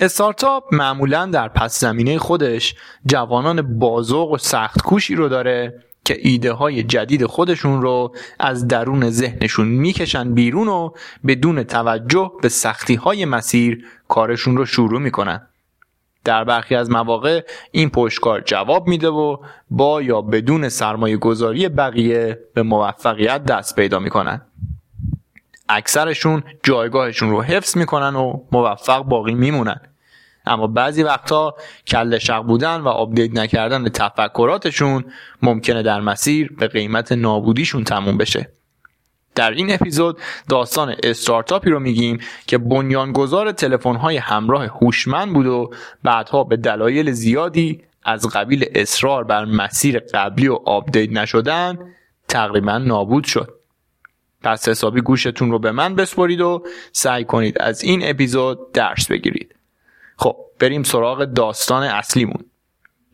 استارتاپ معمولا در پس زمینه خودش جوانان بازوق و سخت کوشی رو داره که ایده های جدید خودشون رو از درون ذهنشون می‌کشن بیرون و بدون توجه به سختی های مسیر کارشون رو شروع می‌کنن. در برخی از مواقع این پشتکار جواب میده و با یا بدون سرمایه گذاری بقیه به موفقیت دست پیدا می‌کنن. اکثرشون جایگاهشون رو حفظ می‌کنن و موفق باقی میمونن. اما بعضی وقتا کله شق بودن و update نکردن تفکراتشون ممکنه در مسیر به قیمت نابودیشون تموم بشه. در این اپیزود داستان استارتاپی رو میگیم که بنیانگذار تلفن‌های همراه هوشمند بود و بعدها به دلایل زیادی از قبیل اصرار بر مسیر قبلی و update نشدن تقریبا نابود شد. پس حسابی گوشتون رو به من بسپرید و سعی کنید از این اپیزود درس بگیرید. خب بریم سراغ داستان اصلیمون.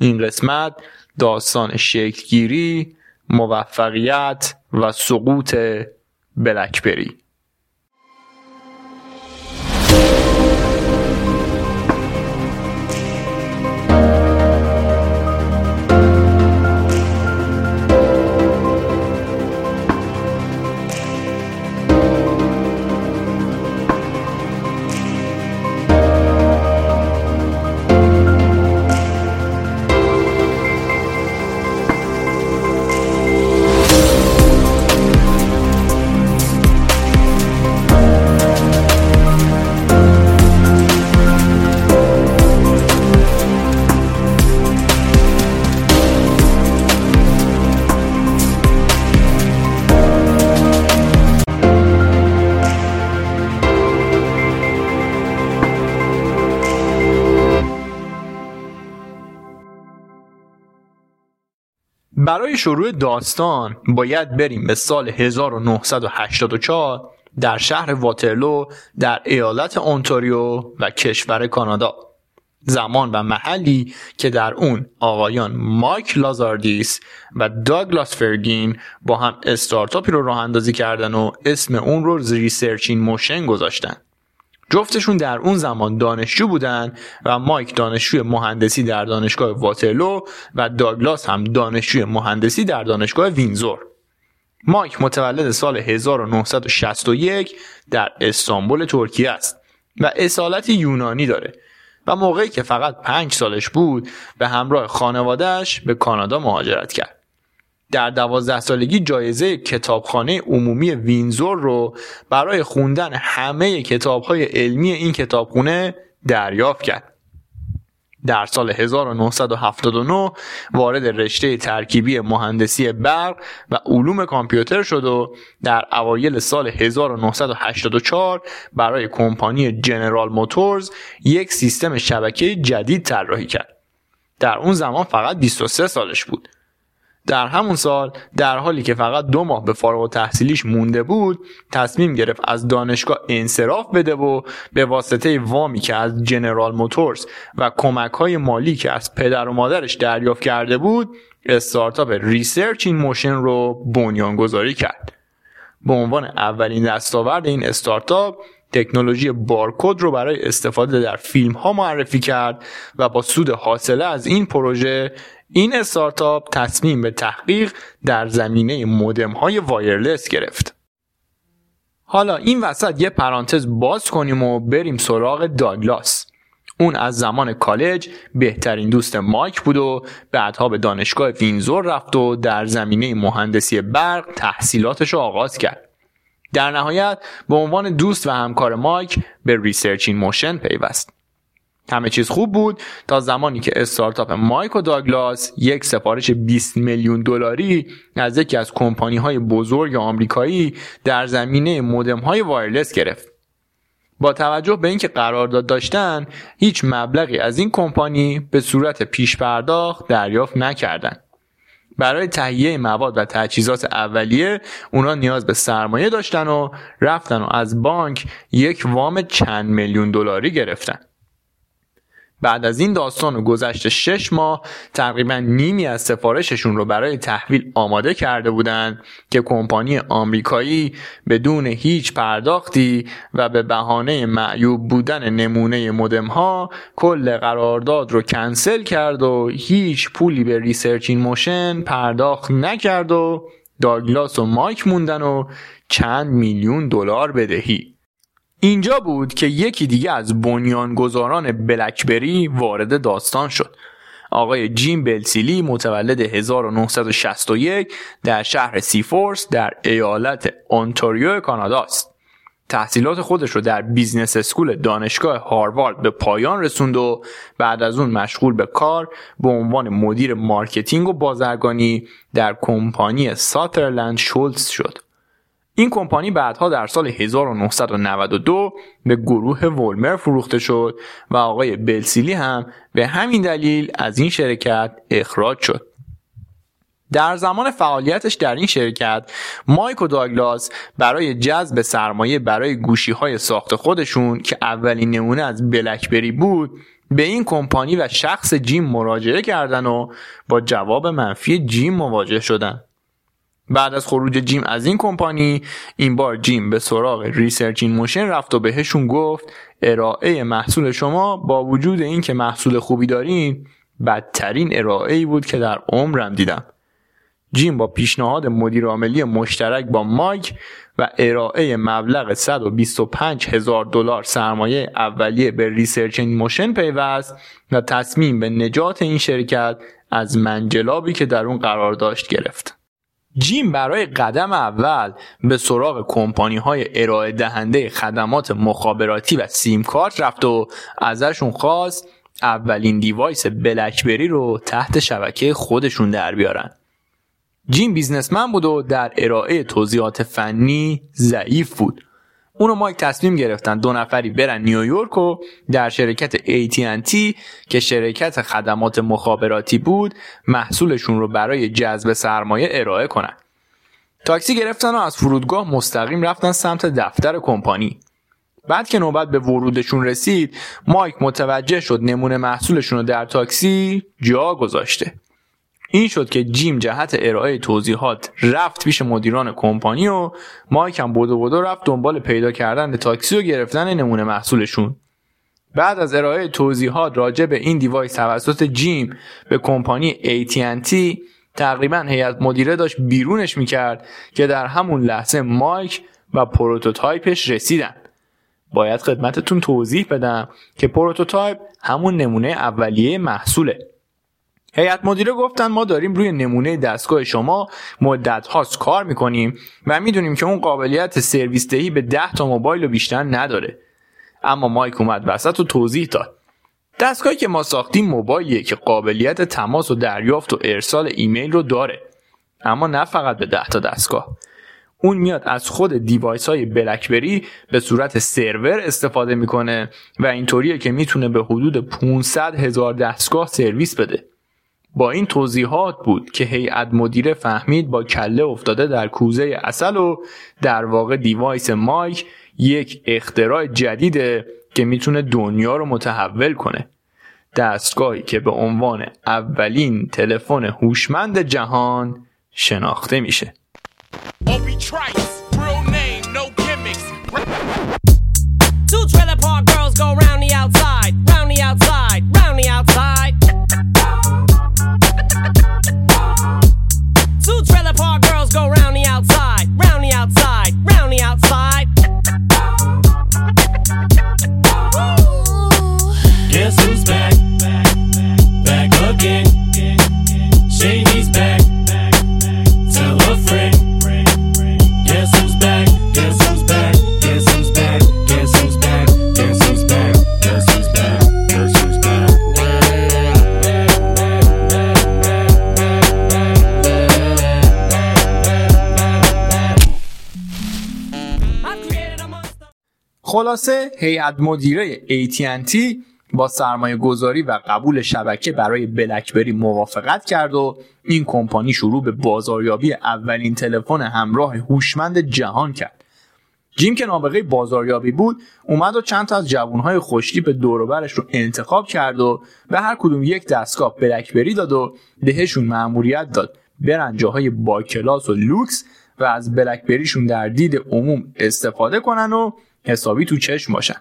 این قسمت داستان شکلگیری موفقیت و سقوط بلکبری برای شروع داستان باید بریم به سال 1984 در شهر واترلو در ایالت اونتاریو و کشور کانادا. زمان و محلی که در اون آقایان مایک لازاردیس و داگلاس فرگین با هم استارتاپی رو راه اندازی کردن و اسم اون رو Research In Motion گذاشتن. جفتشون در اون زمان دانشجو بودن و مایک دانشجوی مهندسی در دانشگاه واترلو و داگلاس هم دانشجوی مهندسی در دانشگاه وینزور مایک متولد سال 1961 در استانبول ترکیه است و اصالت یونانی داره و موقعی که فقط پنج سالش بود به همراه خانوادهش به کانادا مهاجرت کرد. در دوازده سالگی جایزه کتابخانه عمومی وینزور رو برای خوندن همه کتابهای علمی این کتابخونه دریافت کرد. در سال 1979 وارد رشته ترکیبی مهندسی برق و علوم کامپیوتر شد و در اوایل سال 1984 برای کمپانی جنرال موتورز یک سیستم شبکه جدید طراحی کرد. در اون زمان فقط 23 سالش بود در همون سال در حالی که فقط دو ماه به فارغ و تحصیلیش مونده بود تصمیم گرفت از دانشگاه انصراف بده و به واسطه وامی که از جنرال موتورز و کمک های مالی که از پدر و مادرش دریافت کرده بود استارتاپ Research In Motion رو بنیانگذاری کرد. به عنوان اولین دستاورد این استارتاپ تکنولوژی بارکد رو برای استفاده در فیلم ها معرفی کرد و با سود حاصله از این پروژه این استارتاپ تصمیم به تحقیق در زمینه مودم های wireless گرفت. حالا این وسط یه پرانتز باز کنیم و بریم سراغ داگلاس. اون از زمان کالج بهترین دوست مایک بود و بعدها به دانشگاه ویندزور رفت و در زمینه مهندسی برق تحصیلاتش رو آغاز کرد. در نهایت به عنوان دوست و همکار مایک به Research In Motion پیوست. همه چیز خوب بود تا زمانی که استارتاپ مایک و داگلاس یک سفارش 20 میلیون دلاری از یکی از کمپانی های بزرگ آمریکایی در زمینه مودم های وایرلس گرفت. با توجه به اینکه قرارداد داشتن هیچ مبلغی از این کمپانی به صورت پیش پرداخت دریافت نکردند. برای تهیه مواد و تجهیزات اولیه اونا نیاز به سرمایه داشتن و رفتن و از بانک یک وام چند میلیون دلاری گرفتن. بعد از این داستان و گذشت شش ماه تقریبا نیمی از سفارششون رو برای تحویل آماده کرده بودند که کمپانی آمریکایی بدون هیچ پرداختی و به بهانه معیوب بودن نمونه مودم ها کل قرارداد رو کنسل کرد و هیچ پولی به Research In Motion پرداخت نکرد و داگلاس و مایک موندن و چند میلیون دلار بدهی. اینجا بود که یکی دیگه از بنیانگذاران BlackBerry وارد داستان شد آقای جیم بلسیلی متولد 1961 در شهر سیفورس در ایالت اونتاریو کانادا است. تحصیلات خودش رو در business school دانشگاه هاروارد به پایان رسوند و بعد از اون مشغول به کار به عنوان مدیر marketing و بازرگانی در کمپانی Sutherland-Schultz شد. این کمپانی بعدها در سال 1992 به گروه ولمر فروخته شد و آقای بلسیلی هم به همین دلیل از این شرکت اخراج شد. در زمان فعالیتش در این شرکت مایک و داگلاس برای جذب سرمایه برای گوشی های ساخت خودشون که اولین نمونه از BlackBerry بود به این کمپانی و شخص جیم مراجعه کردن و با جواب منفی جیم مواجه شدن بعد از خروج جیم از این کمپانی این بار جیم به سراغ Research In Motion رفت و بهشون گفت ارائه محصول شما با وجود اینکه محصول خوبی دارین بدترین ارائه ای بود که در عمرم دیدم جیم با پیشنهاد مدیر عاملی مشترک با مایک و ارائه مبلغ 125 هزار دلار سرمایه اولیه به Research In Motion پیوست و تصمیم به نجات این شرکت از منجلابی که در اون قرار داشت گرفت. جیم برای قدم اول به سراغ کمپانی های ارائه دهنده خدمات مخابراتی و سیم کارت رفت و ازشون خواست اولین device BlackBerry رو تحت شبکه خودشون در بیارن. جیم businessman بود و در ارائه توضیحات فنی ضعیف بود. اون و مایک تصمیم گرفتن دو نفری برن نیویورک و در شرکت AT&T که شرکت خدمات مخابراتی بود محصولشون رو برای جذب سرمایه ارائه کنن. تاکسی گرفتن و از فرودگاه مستقیم رفتن سمت دفتر کمپانی. بعد که نوبت به ورودشون رسید مایک متوجه شد نمونه محصولشون رو در تاکسی جا گذاشته. این شد که جیم جهت ارائه توضیحات رفت پیش مدیران کمپانی و مایک هم بودو بودو رفت دنبال پیدا کردن تاکسی و گرفتن نمونه محصولشون. بعد از ارائه توضیحات راجع به این device توسط جیم به کمپانی AT&T تقریبا هیئت مدیره داشت بیرونش می‌کرد که در همون لحظه مایک و prototype ش رسیدن. باید خدمتتون توضیح بدم که prototype همون نمونه اولیه محصوله. هیئت مدیره گفتن ما داریم روی نمونه دستگاه شما مدت هاست کار می‌کنیم و می‌دونیم که اون قابلیت سرویس دهی به 10 تا موبایل و بیشتر نداره. اما مایک اومد وسط و توضیح داد. دستگاهی که ما ساختیم موبایلیه که قابلیت تماس و دریافت و ارسال ایمیل رو داره. اما نه فقط به 10 تا دستگاه. اون میاد از خود device های BlackBerry به صورت سرور استفاده می‌کنه و اینطوریه که می‌تونه به حدود 500 هزار دستگاه سرویس بده. با این توضیحات بود که هیئت مدیره فهمید با کله افتاده در کوزه عسل و در واقع دیوایس مایک یک اختراع جدیده که می‌تونه دنیا رو متحول کنه. دستگاهی که به عنوان اولین تلفن هوشمند جهان شناخته میشه. خلاصه هیئت مدیره AT&T با سرمایه گذاری و قبول شبکه برای بلکبری موافقت کرد و این کمپانی شروع به بازاریابی اولین تلفن همراه هوشمند جهان کرد. جیم که نابغه بازاریابی بود اومد و چند تا از جوانهای خوشتیپ دوروبرش رو انتخاب کرد و به هر کدوم یک دستگاه بلکبری داد و بهشون مأموریت داد برن جاهای با کلاس و لوکس و از BlackBerry شون در دید عموم استفاده کنن و حسابی تو چشم باشن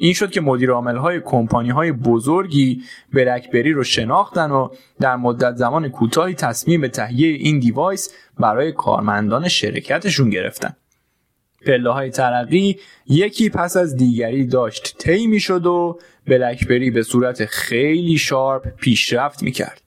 این شد که مدیر های کمپانی های بزرگی BlackBerry رو شناختن و در مدت زمان کوتاهی تصمیم به تهیه این device برای کارمندان شرکتشون گرفتن. پله های ترقی یکی پس از دیگری داشت طی می شد و BlackBerry به صورت خیلی sharp پیشرفت می کرد.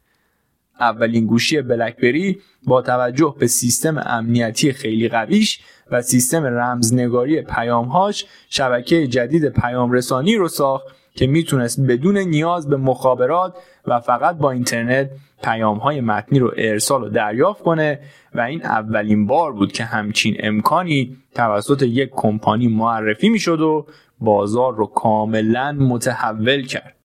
اولین گوشی بلکبری با توجه به سیستم امنیتی خیلی قویش و سیستم رمزنگاری پیامهاش شبکه جدید پیام رسانی رو ساخت که می‌تونست بدون نیاز به مخابرات و فقط با اینترنت پیام های متنی رو ارسال و دریافت کنه و این اولین بار بود که همچین امکانی توسط یک کمپانی معرفی می‌شد و بازار رو کاملا متحول کرد.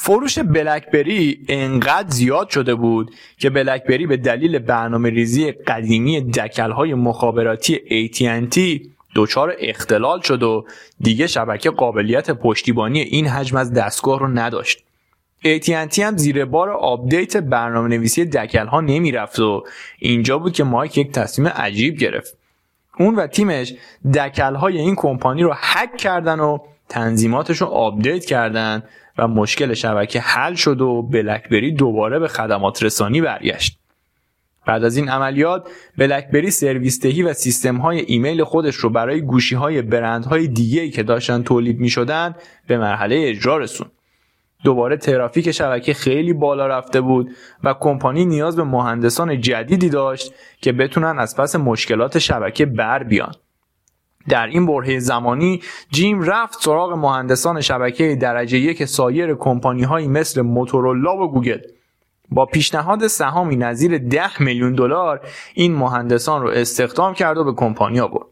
فروش بلکبری انقدر زیاد شده بود که بلکبری به دلیل برنامه ریزی قدیمی دکل های مخابراتی AT&T دچار اختلال شد و دیگه شبکه قابلیت پشتیبانی این حجم از دستگاه رو نداشت. AT&T هم زیر بار update برنامه نویسی دکل ها نمی رفت و اینجا بود که مایک یک تصمیم عجیب گرفت. اون و تیمش دکل های این کمپانی رو هک کردن و تنظیماتش رو update کردن و مشکل شبکه حل شد و بلکبری دوباره به خدمات رسانی برگشت. بعد از این عملیات بلکبری سرویس دهی و سیستم های ایمیل خودش رو برای گوشی های برند های دیگه که داشتن تولید می شدن به مرحله اجرا رسون. دوباره ترافیک شبکه خیلی بالا رفته بود و کمپانی نیاز به مهندسان جدیدی داشت که بتونن از پس مشکلات شبکه بر بیان. در این برهه زمانی جیم رفت سراغ مهندسان شبکه درجه یک سایر کمپانی هایی مثل موتورولا و گوگل. با پیشنهاد سهامی نظیر 10 میلیون دلار این مهندسان رو استخدام کرد و به کمپانی برد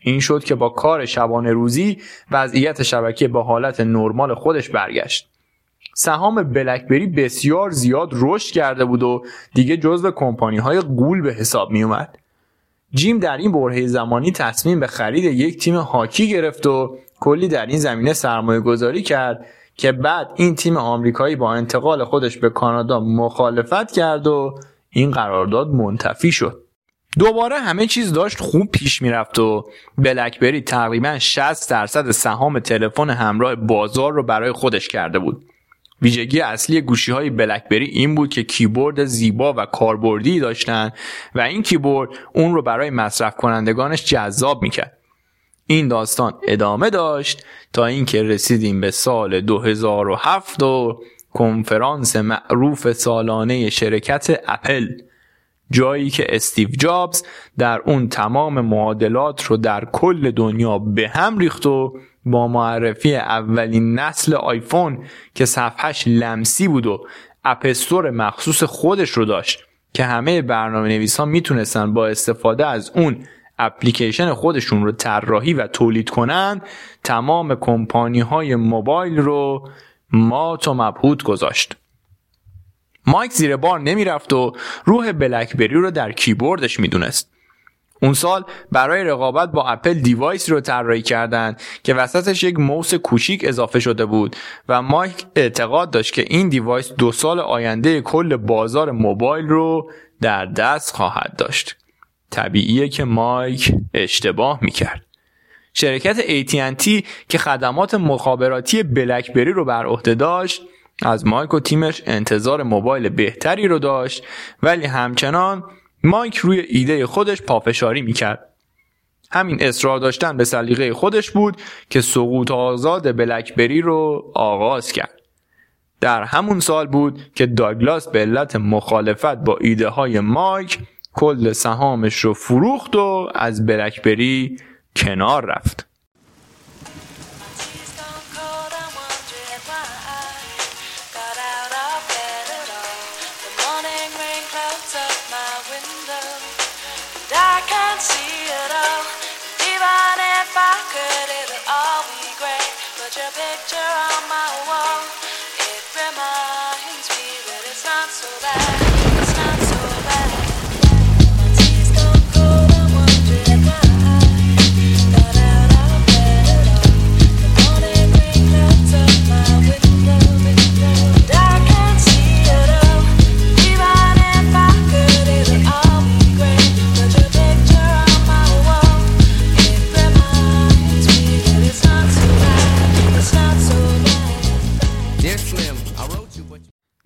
این شد که با کار شبانه روزی وضعیت شبکه به حالت نرمال خودش برگشت. سهام بلکبری بسیار زیاد رشد کرده بود و دیگه جزو کمپانی های گول به حساب می اومد جیم در این برهه زمانی تصمیم به خرید یک تیم هاکی گرفت و کلی در این زمینه سرمایه گذاری کرد که بعد این تیم آمریکایی با انتقال خودش به کانادا مخالفت کرد و این قرارداد منتفی شد. دوباره همه چیز داشت خوب پیش می‌رفت و بلکبری تقریبا 60 درصد سهام تلفن همراه بازار رو برای خودش کرده بود. ویژگی اصلی گوشی های بلکبری این بود که کیبورد زیبا و کاربردی داشتن و این کیبورد اون رو برای مصرف کنندگانش جذاب می‌کرد. این داستان ادامه داشت تا اینکه رسیدیم به سال 2007 و کنفرانس معروف سالانه شرکت اپل جایی که استیو جابز در اون تمام معادلات رو در کل دنیا به هم ریخت و با معرفی اولین نسل آیفون که صفحش لمسی بود و app store مخصوص خودش رو داشت که همه برنامه نویس می‌تونستن با استفاده از اون اپلیکیشن خودشون رو طراحی و تولید کنن تمام کمپانی های موبایل رو مات و مبهوت گذاشت. مایک زیر بار نمی‌رفت و روح بلکبری رو در کیبوردش می‌دونست. اون سال برای رقابت با اپل device رو طراحی کردند که وسطش یک موس کوچیک اضافه شده بود و مایک اعتقاد داشت که این device دو سال آینده کل بازار موبایل رو در دست خواهد داشت. طبیعیه که مایک اشتباه می‌کرد. شرکت AT&T که خدمات مخابراتی بلکبری رو بر عهده داشت از مایک و تیمش انتظار موبایل بهتری رو داشت ولی همچنان مایک روی ایده خودش پافشاری می‌کرد. همین اصرار داشتن به سلیقه خودش بود که سقوط آزاد بلکبری رو آغاز کرد. در همون سال بود که داگلاس به علت مخالفت با ایده های مایک کل سهامش رو فروخت و از بلکبری کنار رفت.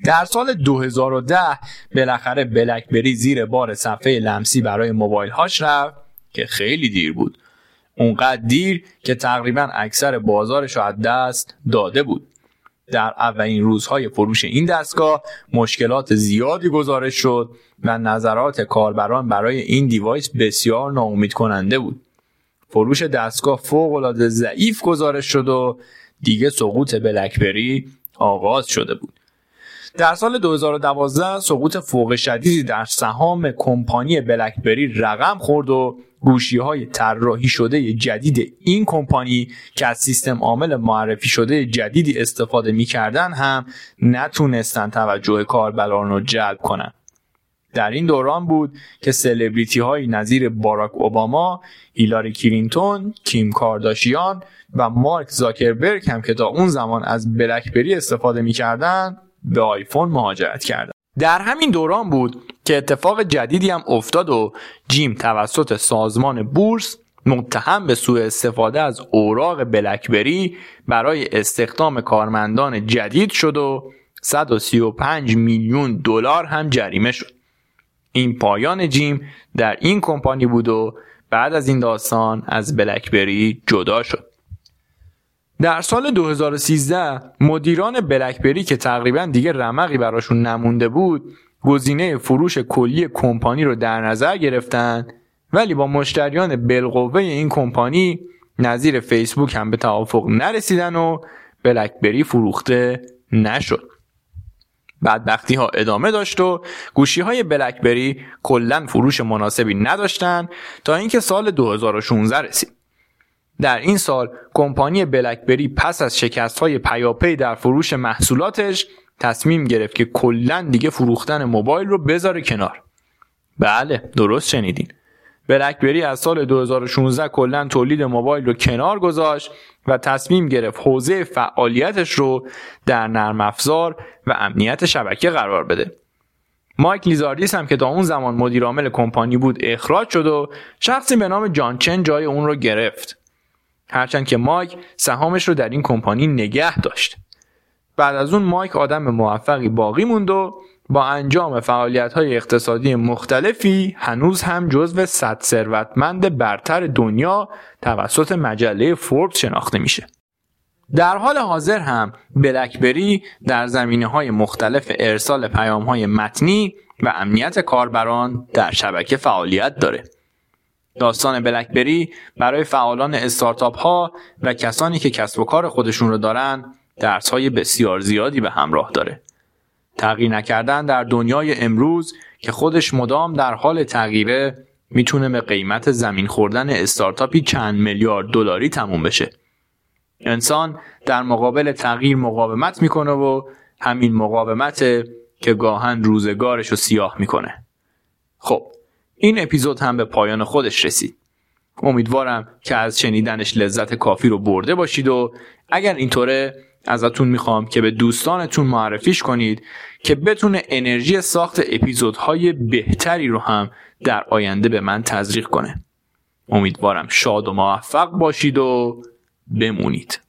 در سال 2010 بالاخره بلکبری زیر بار صفحه لمسی برای موبایل هاش رفت که خیلی دیر بود. اونقدر دیر که تقریبا اکثر بازارش رو از دست داده بود. در اولین روزهای فروش این دستگاه مشکلات زیادی گزارش شد و نظرات کاربران برای این دیوایس بسیار ناامید کننده بود. فروش دستگاه فوق العاده ضعیف گزارش شد و دیگه سقوط بلکبری آغاز شده بود. در سال 2012 سقوط فوق شدیدی در سهام کمپانی بلکبری رقم خورد و گوشی های طراحی شده جدید این کمپانی که از سیستم عامل معرفی شده جدیدی استفاده می‌کردن هم نتونستن توجه کاربران رو جلب کنن. در این دوران بود که سلبریتی های نظیر باراک اوباما، هیلاری کلینتون، کیم کارداشیان و مارک زاکربرگ هم که تا اون زمان از بلکبری استفاده می‌کردن به آیفون مهاجرت کردن. در همین دوران بود که اتفاق جدیدی هم افتاد و جیم توسط سازمان بورس متهم به سوء استفاده از اوراق بلکبری برای استخدام کارمندان جدید شد و 135 میلیون دلار هم جریمه شد. این پایان جیم در این کمپانی بود و بعد از این داستان از بلکبری جدا شد. در سال 2013 مدیران بلکبری که تقریبا دیگه رمقی براشون نمونده بود گزینه فروش کلی کمپانی رو در نظر گرفتن ولی با مشتریان بالقوه این کمپانی نظیر فیسبوک هم به توافق نرسیدن و بلکبری فروخته نشد. بدبختی ها ادامه داشت و گوشی های بلکبری کلا فروش مناسبی نداشتن تا اینکه سال 2016 رسید. در این سال کمپانی بلکبری پس از شکست های پیاپی در فروش محصولاتش تصمیم گرفت که کلا دیگه فروختن موبایل رو بذاره کنار. بله درست شنیدین. بلکبری از سال 2016 کلا تولید موبایل رو کنار گذاشت و تصمیم گرفت حوزه فعالیتش رو در نرم افزار و امنیت شبکه قرار بده. مایک لیزاردیس هم که تا اون زمان مدیر عامل کمپانی بود اخراج شد و شخصی به نام جان چن جای اون رو گرفت. هرچند که مایک سهامش رو در این کمپانی نگه داشت بعد از اون مایک آدم موفقی باقی موند و با انجام فعالیت های اقتصادی مختلفی هنوز هم جزو صد ثروتمند برتر دنیا توسط مجله فوربس شناخته میشه. در حال حاضر هم بلکبری در زمینه های مختلف ارسال پیام های متنی و امنیت کاربران در شبکه فعالیت داره. داستان بلکبری برای فعالان استارتاپ ها و کسانی که کسب و کار خودشون رو دارن درس های بسیار زیادی به همراه داره. تغییر نکردن در دنیای امروز که خودش مدام در حال تغییره می‌تونه به قیمت زمین خوردن استارتاپی چند میلیارد دلاری تموم بشه. انسان در مقابل تغییر مقاومت می‌کنه و همین مقاومت که گاهن روزگارش رو سیاه می‌کنه. خب این اپیزود هم به پایان خودش رسید. امیدوارم که از شنیدنش لذت کافی رو برده باشید و اگر اینطوره ازتون می‌خوام که به دوستانتون معرفیش کنید که بتونه انرژی ساخت اپیزودهای بهتری رو هم در آینده به من تزریق کنه امیدوارم شاد و موفق باشید و بمونید